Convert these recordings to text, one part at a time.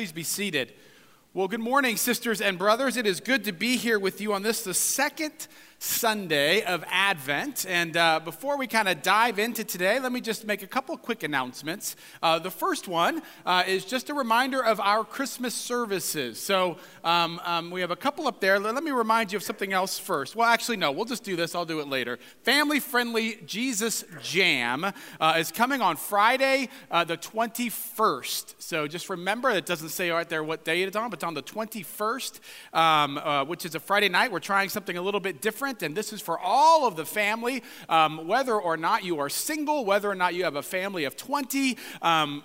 Please be seated. Well, good morning, sisters and brothers. It is good to be here with you on this, the second Sunday of Advent. And uh, before we kind of dive into today, let me just make a couple quick announcements. Uh, the first one uh, is just a reminder of our Christmas services. So um, um, we have a couple up there. Let me remind you of something else first. Well, actually, no, we'll just do this. I'll do it later. Family friendly Jesus Jam uh, is coming on Friday, uh, the 21st. So just remember, it doesn't say right there what day it's on, but it's on the 21st, um, uh, which is a Friday night. We're trying something a little bit different different, and this is for all of the family, um, whether or not you are single, whether or not you have a family of 20. Um,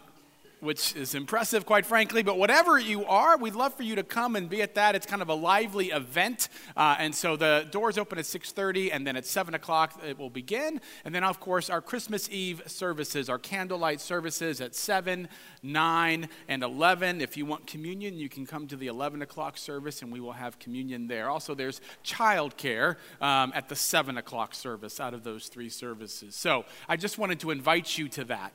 which is impressive, quite frankly. But whatever you are, we'd love for you to come and be at that. It's kind of a lively event, uh, and so the doors open at 6:30, and then at 7 o'clock it will begin. And then, of course, our Christmas Eve services, our candlelight services at 7, 9, and 11. If you want communion, you can come to the 11 o'clock service, and we will have communion there. Also, there's childcare um, at the 7 o'clock service out of those three services. So I just wanted to invite you to that.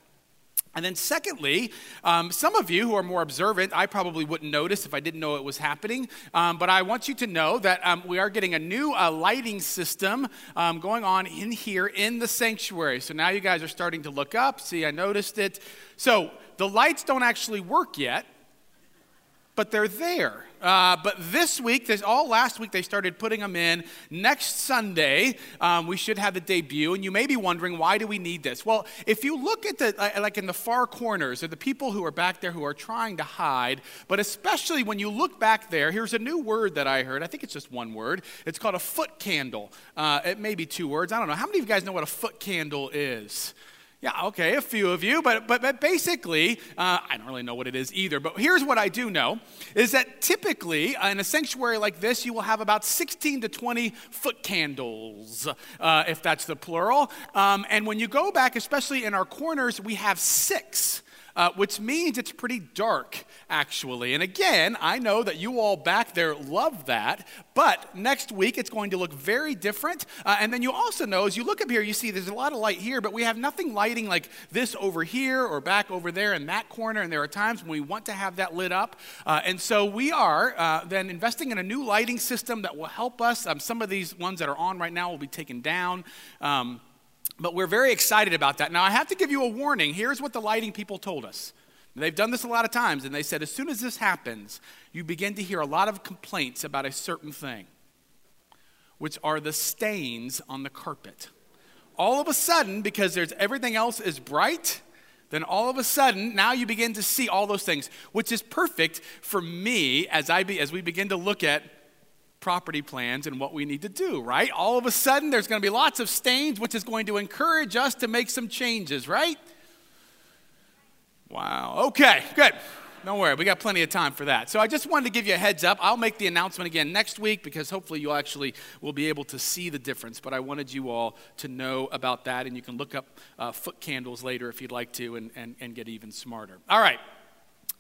And then, secondly, um, some of you who are more observant, I probably wouldn't notice if I didn't know it was happening. Um, but I want you to know that um, we are getting a new uh, lighting system um, going on in here in the sanctuary. So now you guys are starting to look up. See, I noticed it. So the lights don't actually work yet, but they're there. Uh, but this week, this, all last week, they started putting them in. Next Sunday, um, we should have the debut. And you may be wondering, why do we need this? Well, if you look at the, uh, like in the far corners, are the people who are back there who are trying to hide. But especially when you look back there, here's a new word that I heard. I think it's just one word. It's called a foot candle. Uh, it may be two words. I don't know. How many of you guys know what a foot candle is? Yeah, okay, a few of you, but, but, but basically, uh, I don't really know what it is either. But here's what I do know is that typically uh, in a sanctuary like this, you will have about 16 to 20 foot candles, uh, if that's the plural. Um, and when you go back, especially in our corners, we have six uh, which means it's pretty dark, actually. And again, I know that you all back there love that, but next week it's going to look very different. Uh, and then you also know, as you look up here, you see there's a lot of light here, but we have nothing lighting like this over here or back over there in that corner. And there are times when we want to have that lit up. Uh, and so we are uh, then investing in a new lighting system that will help us. Um, some of these ones that are on right now will be taken down. Um, but we're very excited about that. Now, I have to give you a warning. Here's what the lighting people told us. They've done this a lot of times, and they said as soon as this happens, you begin to hear a lot of complaints about a certain thing, which are the stains on the carpet. All of a sudden, because there's everything else is bright, then all of a sudden, now you begin to see all those things, which is perfect for me as, I be, as we begin to look at property plans and what we need to do, right? All of a sudden, there's going to be lots of stains, which is going to encourage us to make some changes, right? Wow. Okay, good. Don't worry, we got plenty of time for that. So I just wanted to give you a heads up. I'll make the announcement again next week because hopefully you actually will be able to see the difference. But I wanted you all to know about that, and you can look up uh, foot candles later if you'd like to and, and, and get even smarter. All right.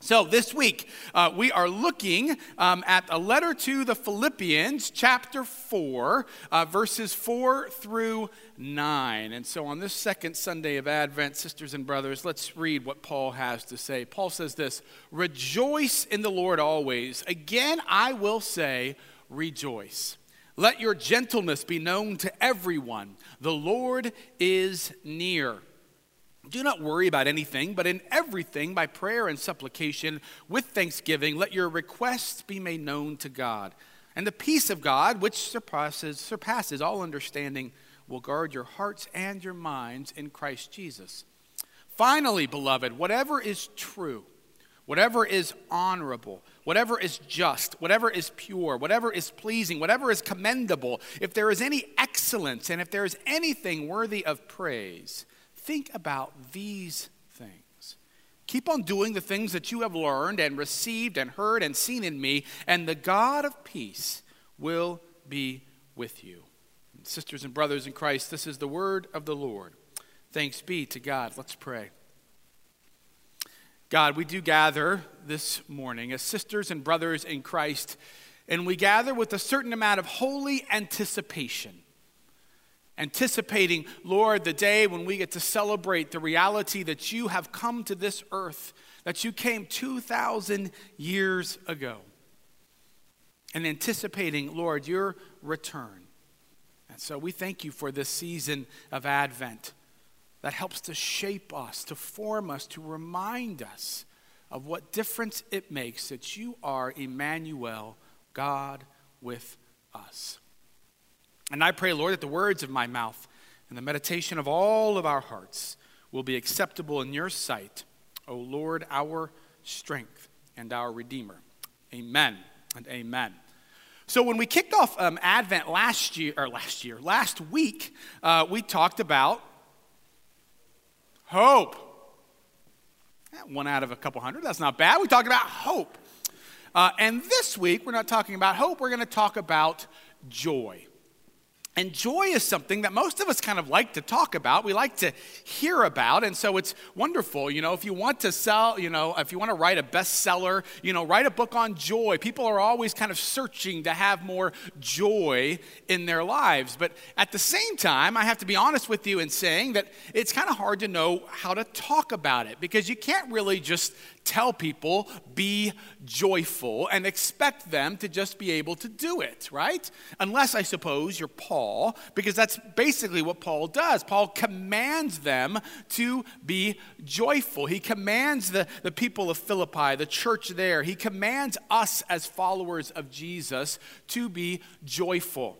So, this week, uh, we are looking um, at a letter to the Philippians, chapter 4, uh, verses 4 through 9. And so, on this second Sunday of Advent, sisters and brothers, let's read what Paul has to say. Paul says this Rejoice in the Lord always. Again, I will say, rejoice. Let your gentleness be known to everyone. The Lord is near. Do not worry about anything, but in everything, by prayer and supplication, with thanksgiving, let your requests be made known to God. And the peace of God, which surpasses, surpasses all understanding, will guard your hearts and your minds in Christ Jesus. Finally, beloved, whatever is true, whatever is honorable, whatever is just, whatever is pure, whatever is pleasing, whatever is commendable, if there is any excellence and if there is anything worthy of praise, think about these things. Keep on doing the things that you have learned and received and heard and seen in me, and the God of peace will be with you. Sisters and brothers in Christ, this is the word of the Lord. Thanks be to God. Let's pray. God, we do gather this morning as sisters and brothers in Christ, and we gather with a certain amount of holy anticipation anticipating, Lord, the day when we get to celebrate the reality that you have come to this earth, that you came 2,000 years ago and anticipating, Lord, your return. And so we thank you for this season of Advent that helps to shape us, to form us, to remind us of what difference it makes that you are Emmanuel, God with us. And I pray, Lord, that the words of my mouth and the meditation of all of our hearts will be acceptable in your sight, O Lord, our strength and our Redeemer. Amen and amen. So when we kicked off um, Advent last year, or last year, last week, uh, we talked about hope. One out of a couple hundred, that's not bad. We talked about hope. Uh, and this week, we're not talking about hope, we're going to talk about joy. And joy is something that most of us kind of like to talk about. We like to hear about. And so it's wonderful. You know, if you want to sell, you know, if you want to write a bestseller, you know, write a book on joy. People are always kind of searching to have more joy in their lives. But at the same time, I have to be honest with you in saying that it's kind of hard to know how to talk about it because you can't really just tell people, be joyful, and expect them to just be able to do it, right? Unless, I suppose, you're Paul, because that's basically what Paul does. Paul commands them to be joyful. He commands the, the people of Philippi, the church there, he commands us as followers of Jesus to be joyful.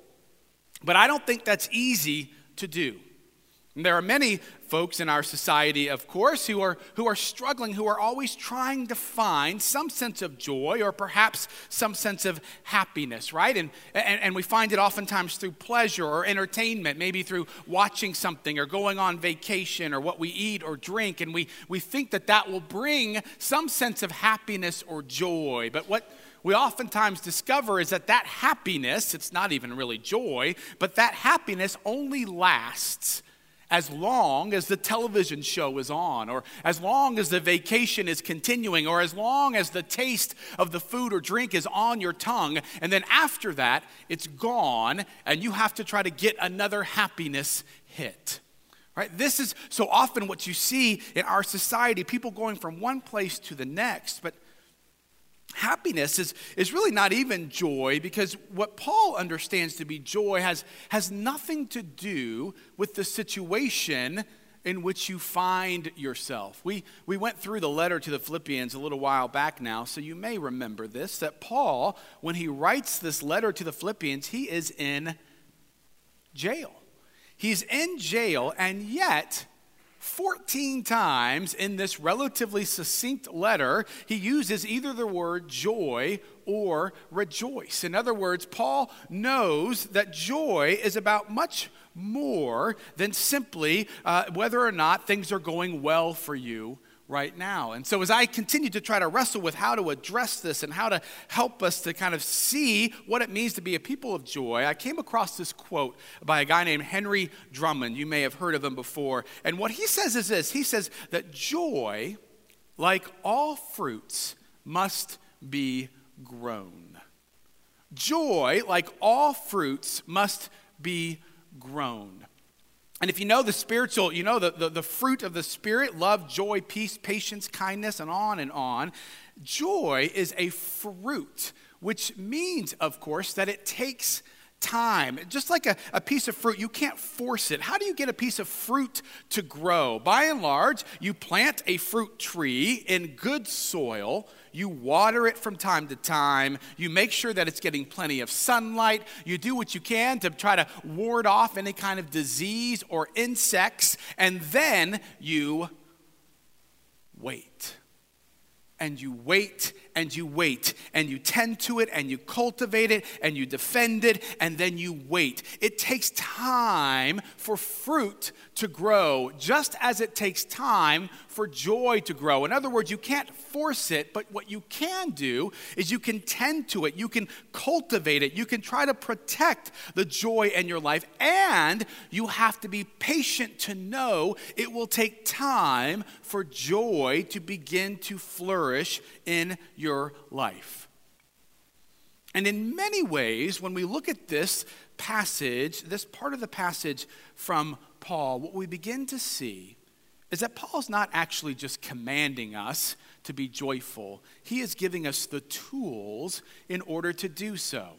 But I don't think that's easy to do. There are many folks in our society, of course, who are, who are struggling, who are always trying to find some sense of joy or perhaps some sense of happiness, right? And, and, and we find it oftentimes through pleasure or entertainment, maybe through watching something or going on vacation or what we eat or drink. And we, we think that that will bring some sense of happiness or joy. But what we oftentimes discover is that that happiness, it's not even really joy, but that happiness only lasts as long as the television show is on, or as long as the vacation is continuing, or as long as the taste of the food or drink is on your tongue. And then after that, it's gone, and you have to try to get another happiness hit. Right? This is so often what you see in our society people going from one place to the next. But happiness is, is really not even joy because what Paul understands to be joy has, has nothing to do with the situation in which you find yourself. We, we went through the letter to the Philippians a little while back now, so you may remember this that Paul, when he writes this letter to the Philippians, he is in jail. He's in jail, and yet 14 times in this relatively succinct letter, he uses either the word joy or rejoice. In other words, Paul knows that joy is about much more than simply uh, whether or not things are going well for you right now. And so, as I continue to try to wrestle with how to address this and how to help us to kind of see what it means to be a people of joy, I came across this quote by a guy named Henry Drummond. You may have heard of him before. And what he says is this he says that joy, like all fruits, must be grown. Joy, like all fruits, must be grown. And if you know the spiritual, you know the, the, the, fruit of the Spirit love, joy, peace, patience, kindness, and on and on. Joy is a fruit, which means, of course, that it takes time. Just like a, a piece of fruit, you can't force it. How do you get a piece of fruit to grow? By and large, you plant a fruit tree in good soil you water it from time to time. You make sure that it's getting plenty of sunlight. You do what you can to try to ward off any kind of disease or insects. And then you wait. And you wait and you wait and you tend to it and you cultivate it and you defend it and then you wait. It takes time for fruit to grow, just as it takes time for joy to grow. In other words, you can't force it, but what you can do is you can tend to it, you can cultivate it, you can try to protect the joy in your life, and you have to be patient to know it will take time for joy to begin to flourish in your life. And in many ways, when we look at this passage, this part of the passage from Paul, what we begin to see is that Paul's not actually just commanding us to be joyful, He is giving us the tools in order to do so.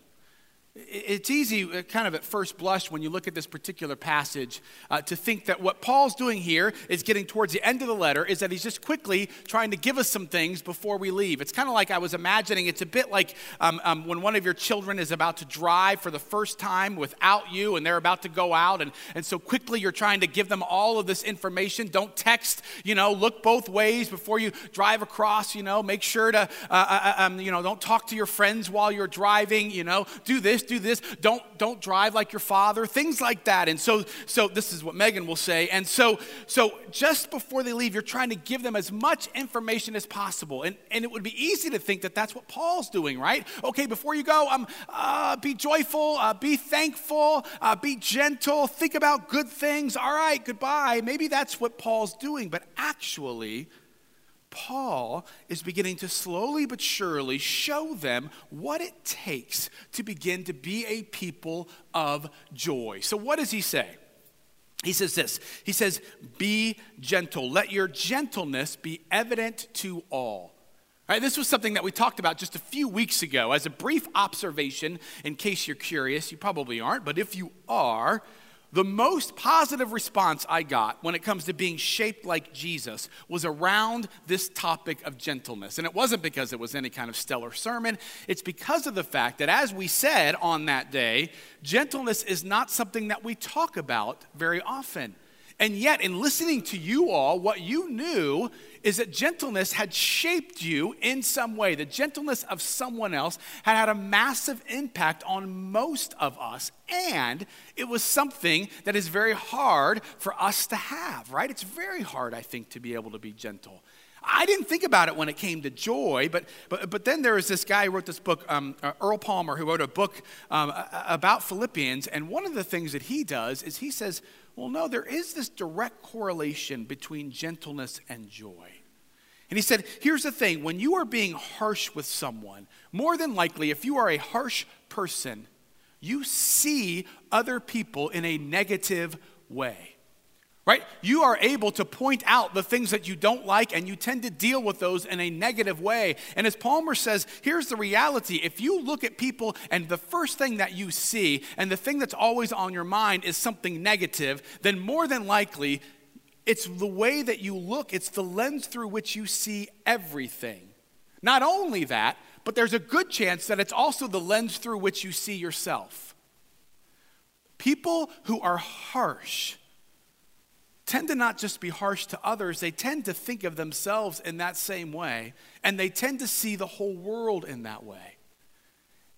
It's easy, uh, kind of at first blush, when you look at this particular passage, uh, to think that what Paul's doing here is getting towards the end of the letter, is that he's just quickly trying to give us some things before we leave. It's kind of like I was imagining, it's a bit like um, um, when one of your children is about to drive for the first time without you and they're about to go out, and, and so quickly you're trying to give them all of this information. Don't text, you know, look both ways before you drive across, you know, make sure to, uh, uh, uh um, you know, don't talk to your friends while you're driving, you know, do this do this. Don't, don't drive like your father, things like that. And so, so this is what Megan will say. And so, so just before they leave, you're trying to give them as much information as possible. And, and it would be easy to think that that's what Paul's doing, right? Okay, before you go, um, uh, be joyful, uh, be thankful, uh, be gentle, think about good things. All right, goodbye. Maybe that's what Paul's doing. But actually, Paul is beginning to slowly but surely show them what it takes to begin to be a people of joy. So, what does he say? He says this He says, Be gentle. Let your gentleness be evident to all. Right, this was something that we talked about just a few weeks ago. As a brief observation, in case you're curious, you probably aren't, but if you are, the most positive response I got when it comes to being shaped like Jesus was around this topic of gentleness. And it wasn't because it was any kind of stellar sermon, it's because of the fact that, as we said on that day, gentleness is not something that we talk about very often. And yet, in listening to you all, what you knew is that gentleness had shaped you in some way. The gentleness of someone else had had a massive impact on most of us. And it was something that is very hard for us to have, right? It's very hard, I think, to be able to be gentle. I didn't think about it when it came to joy, but, but, but then there was this guy who wrote this book, um, uh, Earl Palmer, who wrote a book um, about Philippians. And one of the things that he does is he says, well, no, there is this direct correlation between gentleness and joy. And he said, here's the thing when you are being harsh with someone, more than likely, if you are a harsh person, you see other people in a negative way right? You are able to point out the things that you don't like, and you tend to deal with those in a negative way. And as Palmer says, here's the reality if you look at people and the first thing that you see, and the thing that's always on your mind is something negative, then more than likely, it's the way that you look, it's the lens through which you see everything. Not only that, but there's a good chance that it's also the lens through which you see yourself. People who are harsh, tend to not just be harsh to others, they tend to think of themselves in that same way, and they tend to see the whole world in that way.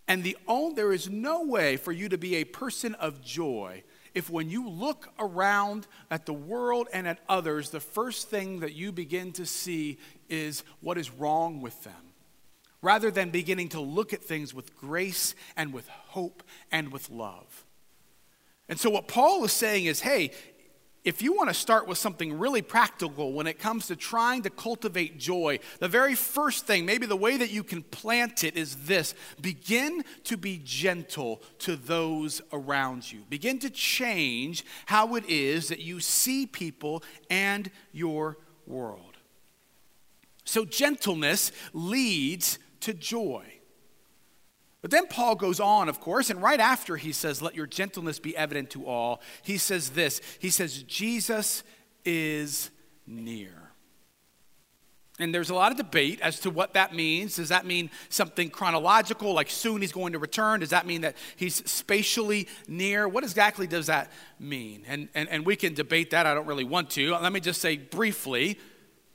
And the only, there is no way for you to be a person of joy if when you look around at the world and at others, the first thing that you begin to see is what is wrong with them. Rather than beginning to look at things with grace and with hope and with love. And so, what Paul is saying is hey, if you want to start with something really practical when it comes to trying to cultivate joy, the very first thing, maybe the way that you can plant it is this begin to be gentle to those around you. Begin to change how it is that you see people and your world. So, gentleness leads to joy. But then Paul goes on, of course, and right after he says, Let your gentleness be evident to all, he says this He says, Jesus is near. And there's a lot of debate as to what that means. Does that mean something chronological, like soon he's going to return? Does that mean that he's spatially near? What exactly does that mean? And, and, and we can debate that. I don't really want to. Let me just say briefly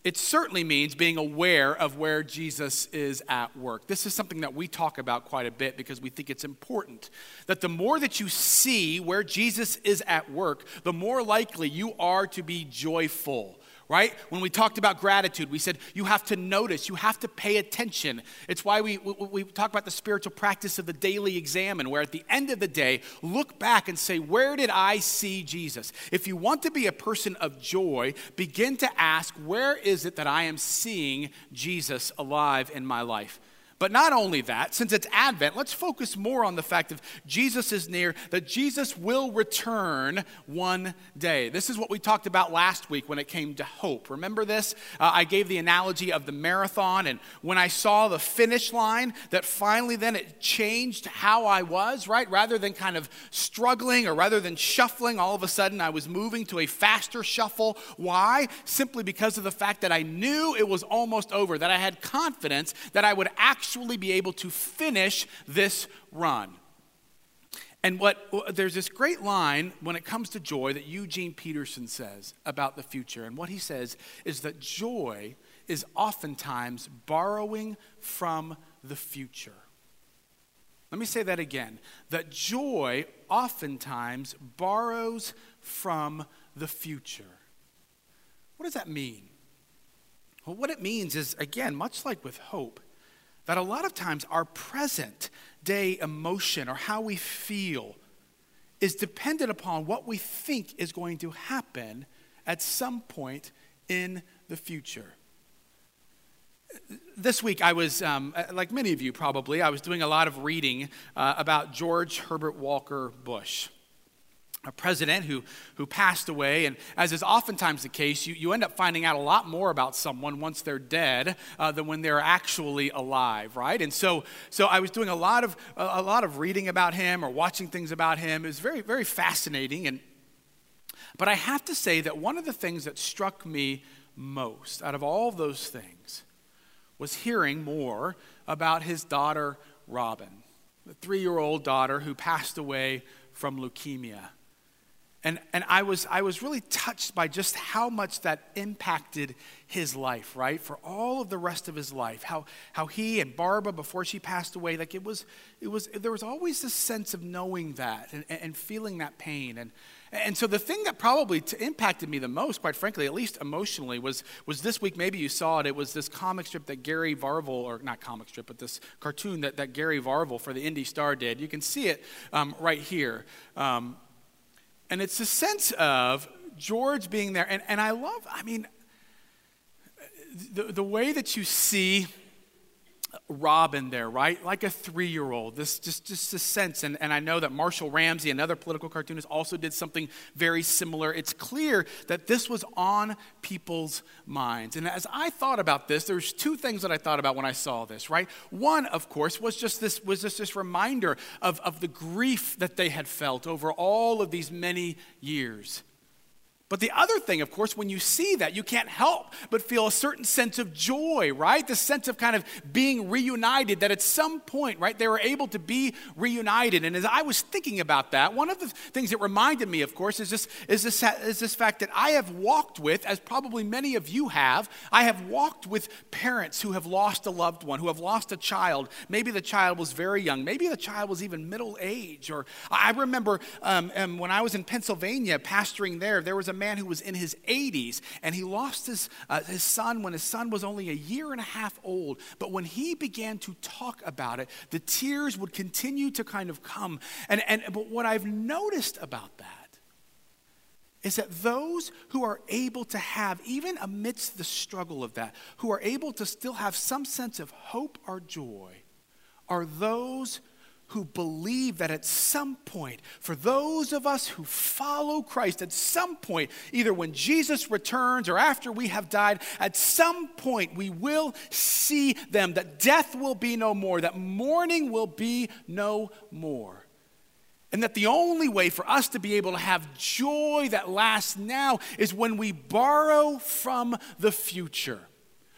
it certainly means being aware of where Jesus is at work. This is something that we talk about quite a bit because we think it's important. That the more that you see where Jesus is at work, the more likely you are to be joyful right? When we talked about gratitude, we said you have to notice, you have to pay attention. It's why we, we, we, talk about the spiritual practice of the daily examen, where at the end of the day, look back and say, Where did I see Jesus? If you want to be a person of joy, begin to ask, Where is it that I am seeing Jesus alive in my life? But not only that, since it's Advent, let's focus more on the fact that Jesus is near, that Jesus will return one day. This is what we talked about last week when it came to hope. Remember this? Uh, I gave the analogy of the marathon, and when I saw the finish line, that finally then it changed how I was, right? Rather than kind of struggling or rather than shuffling, all of a sudden I was moving to a faster shuffle. Why? Simply because of the fact that I knew it was almost over, that I had confidence that I would actually actually be able to finish this run. And what there's this great line when it comes to joy that Eugene Peterson says about the future. And what he says is that joy is oftentimes borrowing from the future. Let me say that again. That joy oftentimes borrows from the future. What does that mean? Well, what it means is, again, much like with hope, that a lot of times our present day emotion or how we feel is dependent upon what we think is going to happen at some point in the future. This week, I was, um, like many of you probably, I was doing a lot of reading uh, about George Herbert Walker Bush a president who, who passed away. And as is oftentimes the case, you, you end up finding out a lot more about someone once they're dead uh, than when they're actually alive, right? And so, so I was doing a lot, of, a, lot of reading about him or watching things about him. It was very, very fascinating. And, but I have to say that one of the things that struck me most out of all of those things was hearing more about his daughter, Robin, the three year old daughter who passed away from leukemia. And, and I, was, I was really touched by just how much that impacted his life, right? For all of the rest of his life. How, how he and Barbara, before she passed away, like it was, it was, there was always this sense of knowing that and, and feeling that pain. And, and so the thing that probably impacted me the most, quite frankly, at least emotionally, was, was this week, maybe you saw it, it was this comic strip that Gary Varvel, or not comic strip, but this cartoon that, that Gary Varvel for the Indy Star did. You can see it um, right here. Um, and it's a sense of George being there. And, and I love, I mean, the, the way that you see Robin there, right? Like a three year old. This just, just a sense. And, and I know that Marshall Ramsey, another political cartoonist, also did something very similar. It's clear that this was on people's minds. And as I thought about this, there's two things that I thought about when I saw this, right? One, of course, was just this was just this reminder of, of the grief that they had felt over all of these many years. But the other thing, of course, when you see that, you can't help but feel a certain sense of joy, right? The sense of kind of being reunited, that at some point, right, they were able to be reunited. And as I was thinking about that, one of the things that reminded me, of course, is this, is this, is this fact that I have walked with, as probably many of you have, I have walked with parents who have lost a loved one, who have lost a child. Maybe the child was very young, maybe the child was even middle age. Or I remember um, um, when I was in Pennsylvania pastoring there, there was a man who was in his 80s, and he lost his, uh, his son when his son was only a year and a half old. But when he began to talk about it, the tears would continue to kind of come. And, and, but what I've noticed about that is that those who are able to have, even amidst the struggle of that, who are able to still have some sense of hope or joy, are those who believe that at some point, for those of us who follow Christ, at some point, either when Jesus returns or after we have died, at some point we will see them, that death will be no more, that mourning will be no more. And that the only way for us to be able to have joy that lasts now is when we borrow from the future.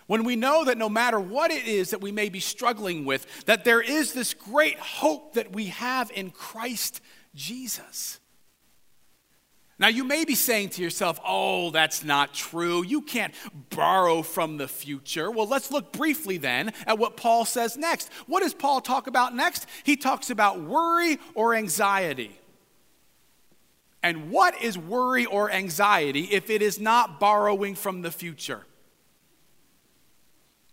When we know that no matter what it is that we may be struggling with, that there is this great hope that we have in Christ Jesus. Now, you may be saying to yourself, oh, that's not true. You can't borrow from the future. Well, let's look briefly then at what Paul says next. What does Paul talk about next? He talks about worry or anxiety. And what is worry or anxiety if it is not borrowing from the future?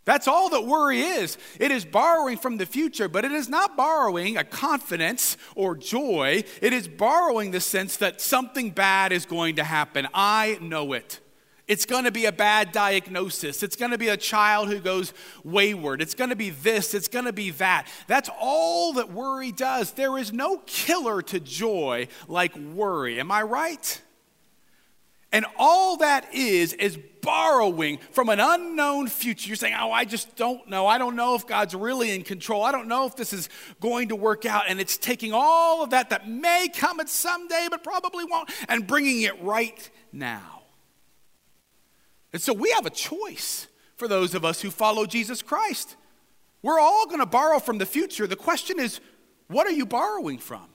That's all that worry is. It is borrowing from the future, but it is not borrowing a confidence or joy. It is borrowing the sense that something bad is going to happen. I know it. It's going to be a bad diagnosis. It's going to be a child who goes wayward. It's going to be this. It's going to be that. That's all that worry does. There is no killer to joy like worry. Am I right? And all that is, is borrowing from an unknown future. You're saying, Oh, I just don't know. I don't know if God's really in control. I don't know if this is going to work out. And it's taking all of that that may come at someday, but probably won't, and bringing it right now. And so we have a choice for those of us who follow Jesus Christ. We're all going to borrow from the future. The question is, what are you borrowing from?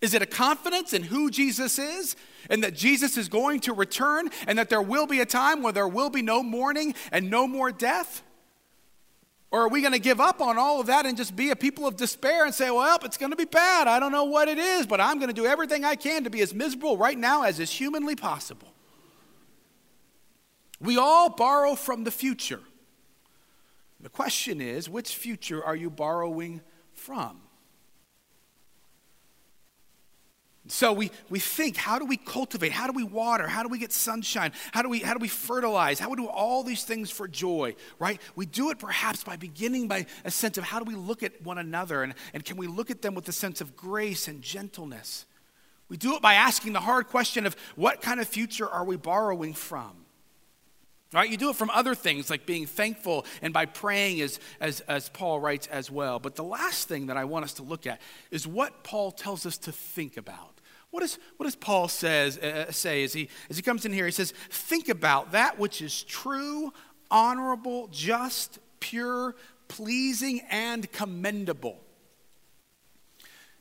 Is it a confidence in who Jesus is and that Jesus is going to return and that there will be a time where there will be no mourning and no more death? Or are we going to give up on all of that and just be a people of despair and say, well, it's going to be bad. I don't know what it is, but I'm going to do everything I can to be as miserable right now as is humanly possible? We all borrow from the future. The question is, which future are you borrowing from? So we, we think, how do we cultivate? How do we water? How do we get sunshine? How do we, how do we fertilize? How do we do all these things for joy, right? We do it perhaps by beginning by a sense of how do we look at one another and, and can we look at them with a sense of grace and gentleness? We do it by asking the hard question of what kind of future are we borrowing from? Right? You do it from other things like being thankful and by praying, as, as, as Paul writes as well. But the last thing that I want us to look at is what Paul tells us to think about. What, does Paul says, uh, uh, say as he, as he comes in here? He says, Think about that which is true, honorable, just, pure, pleasing, and commendable.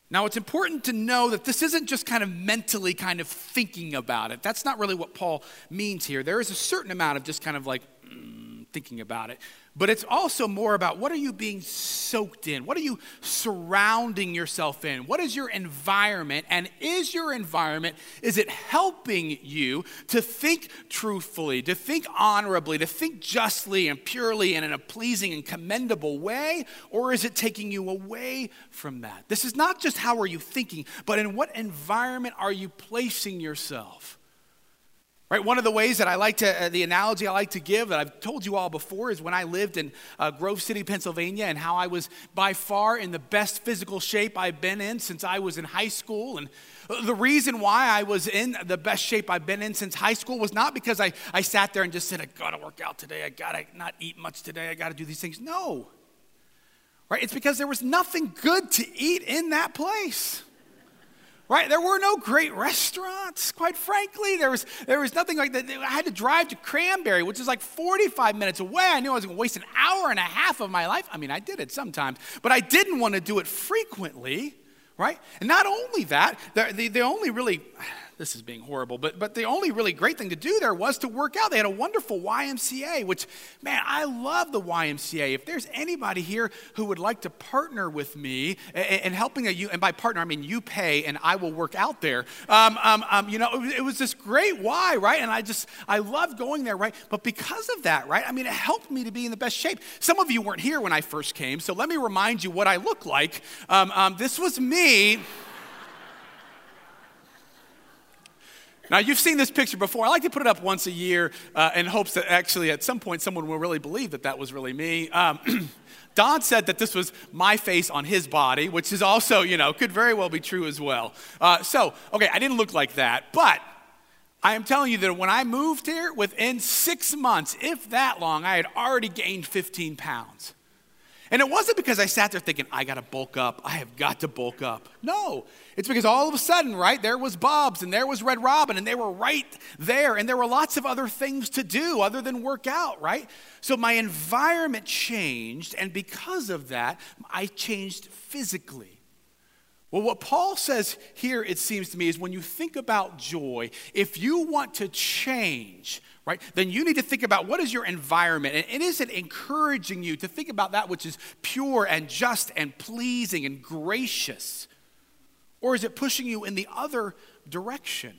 Now, it's important to know that this isn't just kind of mentally kind of thinking about it. That's not really what Paul means here. There is a certain amount of just kind of like mm, thinking about it. But it's also more about what are you being soaked in? What are you surrounding yourself in? What is your environment? And is your environment, is it helping you to think truthfully, to think honorably, to think justly and purely and in a pleasing and commendable way? Or is it taking you away from that? This is not just how are you thinking, but in what environment are you placing yourself? Right, one of the ways that I like to, uh, the analogy I like to give that I've told you all before is when I lived in uh, Grove City, Pennsylvania, and how I was by far in the best physical shape I've been in since I was in high school. And the reason why I was in the best shape I've been in since high school was not because I, I sat there and just said, I gotta work out today, I gotta not eat much today, I gotta do these things. No. Right, it's because there was nothing good to eat in that place right? There were no great restaurants, quite frankly. There was, there was nothing like that. I had to drive to Cranberry, which is like 45 minutes away. I knew I was going to waste an hour and a half of my life. I mean, I did it sometimes, but I didn't want to do it frequently, right? And not only that, the, the, the only really this is being horrible, but, but the only really great thing to do there was to work out. They had a wonderful YMCA, which, man, I love the YMCA. If there's anybody here who would like to partner with me and, helping a you, and by partner, I mean you pay and I will work out there, um, um, um, you know, it, was this great Y, right? And I just, I love going there, right? But because of that, right, I mean, it helped me to be in the best shape. Some of you weren't here when I first came, so let me remind you what I look like. Um, um, this was me. Now, you've seen this picture before. I like to put it up once a year uh, in hopes that actually at some point someone will really believe that that was really me. Um, Don said that this was my face on his body, which is also, you know, could very well be true as well. Uh, so, okay, I didn't look like that, but I am telling you that when I moved here, within six months, if that long, I had already gained 15 pounds. And it wasn't because I sat there thinking, I got to bulk up. I have got to bulk up. No, it's because all of a sudden, right, there was Bob's and there was Red Robin and they were right there. And there were lots of other things to do other than work out, right? So my environment changed. And because of that, I changed physically. Well, what Paul says here, it seems to me, is when you think about joy, if you want to change, right, then you need to think about what is your environment. And, is it encouraging you to think about that which is pure and just and pleasing and gracious? Or is it pushing you in the other direction?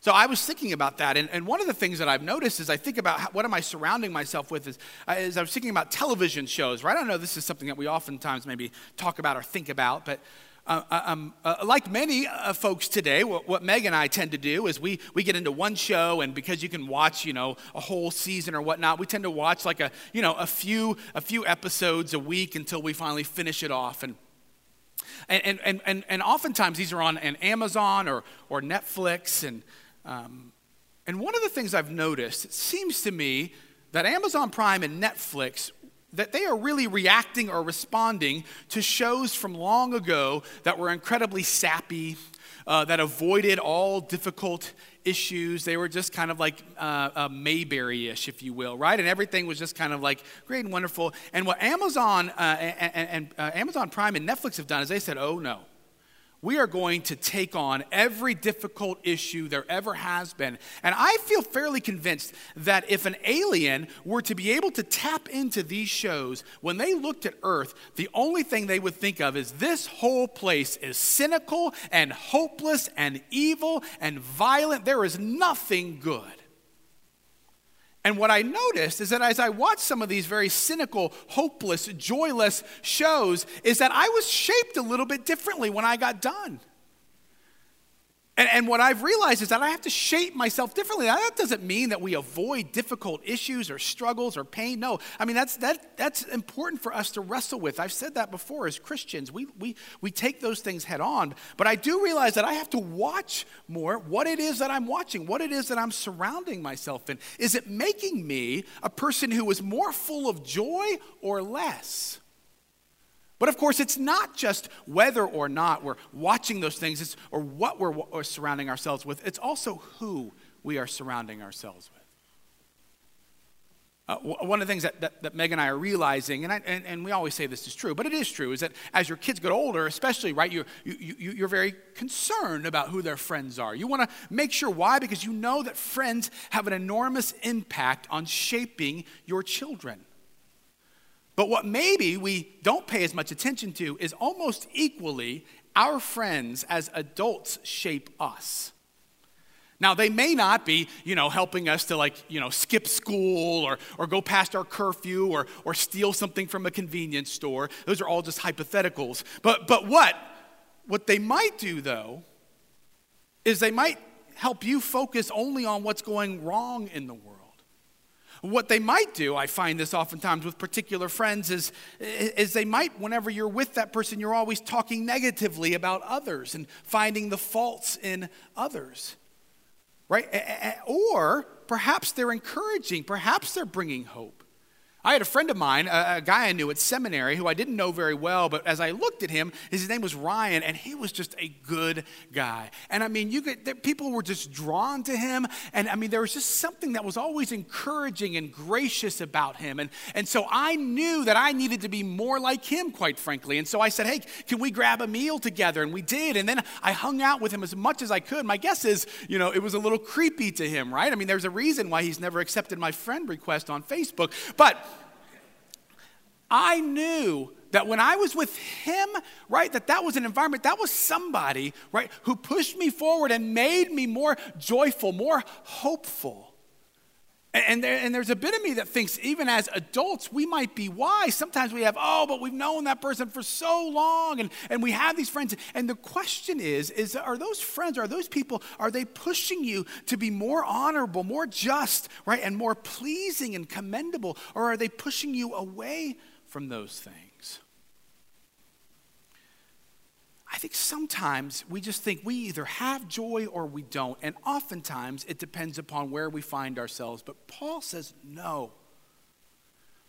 So I was thinking about that, and, and one of the things that I've noticed is I think about how, what am I surrounding myself with is, uh, I was thinking about television shows, right? I don't know this is something that we oftentimes maybe talk about or think about, but uh, uh, um, uh, like many uh, folks today, what, what, Meg and I tend to do is we, we get into one show, and because you can watch, you know, a whole season or whatnot, we tend to watch like a, you know, a few, a few episodes a week until we finally finish it off. And, and, and, and, and oftentimes these are on an Amazon or, or Netflix. And, um, and one of the things I've noticed, it seems to me that Amazon Prime and Netflix that they are really reacting or responding to shows from long ago that were incredibly sappy, uh, that avoided all difficult issues. They were just kind of like uh, uh, Mayberry ish, if you will, right? And everything was just kind of like great and wonderful. And what Amazon uh, and, and uh, Amazon Prime and Netflix have done is they said, oh no we are going to take on every difficult issue there ever has been. And I feel fairly convinced that if an alien were to be able to tap into these shows, when they looked at Earth, the only thing they would think of is this whole place is cynical and hopeless and evil and violent. There is nothing good. And what I noticed is that as I watched some of these very cynical, hopeless, joyless shows, is that I was shaped a little bit differently when I got done. And, and, what I've realized is that I have to shape myself differently. that doesn't mean that we avoid difficult issues or struggles or pain. No, I mean, that's, that, that's important for us to wrestle with. I've said that before as Christians. We, we, we take those things head on. But I do realize that I have to watch more what it is that I'm watching, what it is that I'm surrounding myself in. Is it making me a person who is more full of joy or less? But of course, it's not just whether or not we're watching those things it's, or what we're, we're surrounding ourselves with, it's also who we are surrounding ourselves with. Uh, one of the things that, that, that, Meg and I are realizing, and, I, and, and, we always say this is true, but it is true, is that as your kids get older, especially, right, you, you, you, you're very concerned about who their friends are. You want to make sure why? Because you know that friends have an enormous impact on shaping your children. But what maybe we don't pay as much attention to is almost equally our friends as adults shape us. Now, they may not be, you know, helping us to like, you know, skip school or, or go past our curfew or, or steal something from a convenience store. Those are all just hypotheticals. But, but what? What they might do, though, is they might help you focus only on what's going wrong in the world. What they might do, I find this oftentimes with particular friends, is, is they might, whenever you're with that person, you're always talking negatively about others and finding the faults in others. Right? Or perhaps they're encouraging, perhaps they're bringing hope. I had a friend of mine, a, a, guy I knew at seminary who I didn't know very well, but as I looked at him, his name was Ryan, and he was just a good guy. And I mean, you could, people were just drawn to him, and I mean, there was just something that was always encouraging and gracious about him. And, and so I knew that I needed to be more like him, quite frankly. And so I said, hey, can we grab a meal together? And we did. And then I hung out with him as much as I could. My guess is, you know, it was a little creepy to him, right? I mean, there's a reason why he's never accepted my friend request on Facebook. But I knew that when I was with him, right, that that was an environment, that was somebody, right, who pushed me forward and made me more joyful, more hopeful. And, there, and there's a bit of me that thinks, even as adults, we might be wise. Sometimes we have, oh, but we've known that person for so long, and, and we have these friends. And the question is, is are those friends, are those people, are they pushing you to be more honorable, more just, right, and more pleasing and commendable? Or are they pushing you away from those things. I think sometimes we just think we either have joy or we don't, and oftentimes it depends upon where we find ourselves. But Paul says no.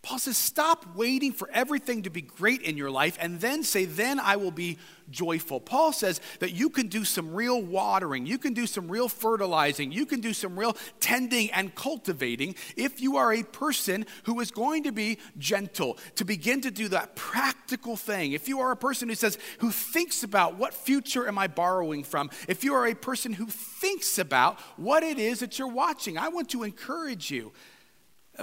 Paul says, stop waiting for everything to be great in your life and then say, then I will be joyful. Paul says that you can do some real watering, you can do some real fertilizing, you can do some real tending and cultivating if you are a person who is going to be gentle, to begin to do that practical thing. If you are a person who says, who thinks about what future am I borrowing from, if you are a person who thinks about what it is that you're watching, I want to encourage you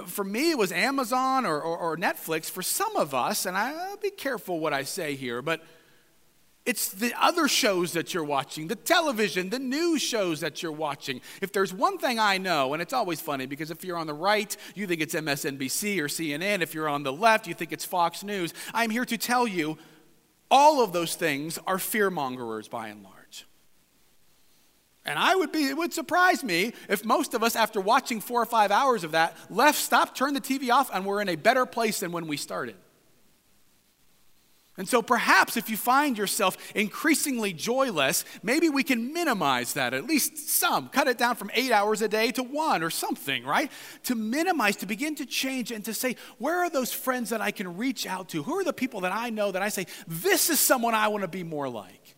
for me, it was Amazon or, or, or, Netflix. For some of us, and I'll be careful what I say here, but it's the other shows that you're watching, the television, the news shows that you're watching. If there's one thing I know, and it's always funny because if you're on the right, you think it's MSNBC or CNN. If you're on the left, you think it's Fox News. I'm here to tell you all of those things are fear mongers by and large. And I would be, it would surprise me if most of us, after watching four or five hours of that, left, stopped, turned the TV off, and we're in a better place than when we started. And so perhaps if you find yourself increasingly joyless, maybe we can minimize that, at least some. Cut it down from eight hours a day to one or something, right? To minimize, to begin to change and to say, where are those friends that I can reach out to? Who are the people that I know that I say, this is someone I want to be more like?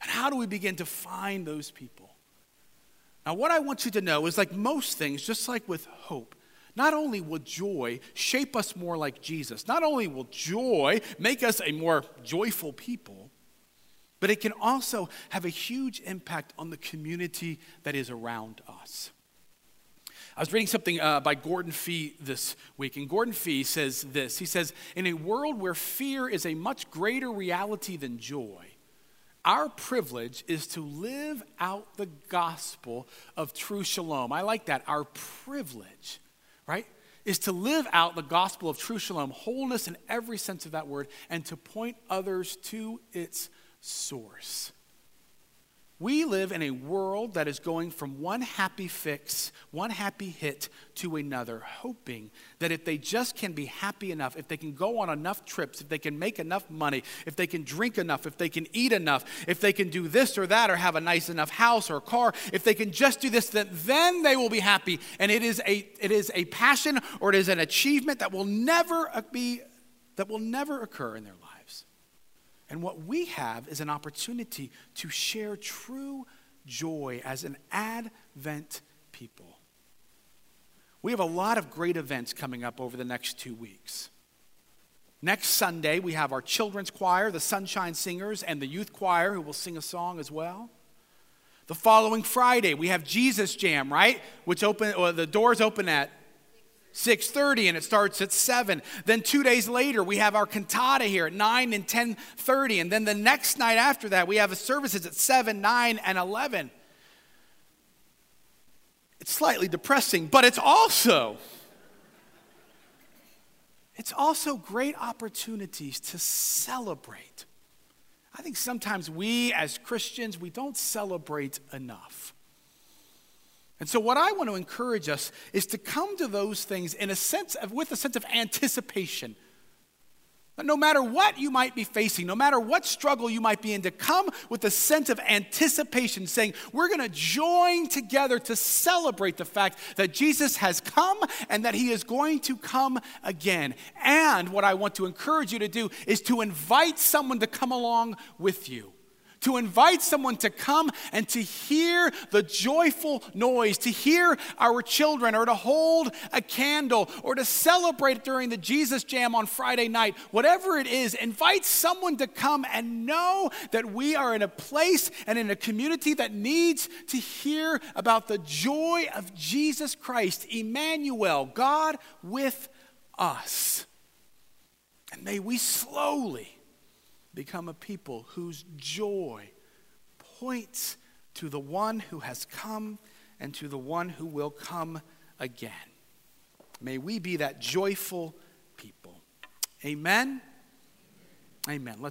And how do we begin to find those people? Now, what I want you to know is like most things, just like with hope, not only will joy shape us more like Jesus, not only will joy make us a more joyful people, but it can also have a huge impact on the community that is around us. I was reading something uh, by Gordon Fee this week, and Gordon Fee says this He says, In a world where fear is a much greater reality than joy, our privilege is to live out the gospel of true shalom. I like that. Our privilege right? Is to live out the gospel of true shalom, wholeness in every sense of that word, and to point others to its source. We live in a world that is going from one happy fix, one happy hit to another, hoping that if they just can be happy enough, if they can go on enough trips, if they can make enough money, if they can drink enough, if they can eat enough, if they can do this or that or have a nice enough house or car, if they can just do this, then, then they will be happy. And it is, a, it is a passion or it is an achievement that will never be, that will never occur in their life. And what we have is an opportunity to share true joy as an Advent people. We have a lot of great events coming up over the next two weeks. Next Sunday, we have our children's choir, the Sunshine Singers, and the youth choir who will sing a song as well. The following Friday, we have Jesus Jam, right? Which open, the doors open at 6.30 and it starts at 7 then two days later we have our cantata here at 9 and 10.30 and then the next night after that we have a services at 7 9 and 11 it's slightly depressing but it's also it's also great opportunities to celebrate. I think sometimes we as christians we don't celebrate enough and so, what I want to encourage us is to come to those things in a sense of, with a sense of anticipation. That no matter what you might be facing, no matter what struggle you might be in, to come with a sense of anticipation, saying, We're going to join together to celebrate the fact that Jesus has come and that he is going to come again. And what I want to encourage you to do is to invite someone to come along with you to invite someone to come and to hear the joyful noise, to hear our children, or to hold a candle, or to celebrate during the Jesus Jam on Friday night, whatever it is, invite someone to come and know that we are in a place and in a community that needs to hear about the joy of Jesus Christ, Emmanuel, God with us. And may we slowly become a people whose joy points to the one who has come and to the one who will come again. May we be that joyful people. Amen. Amen. Let's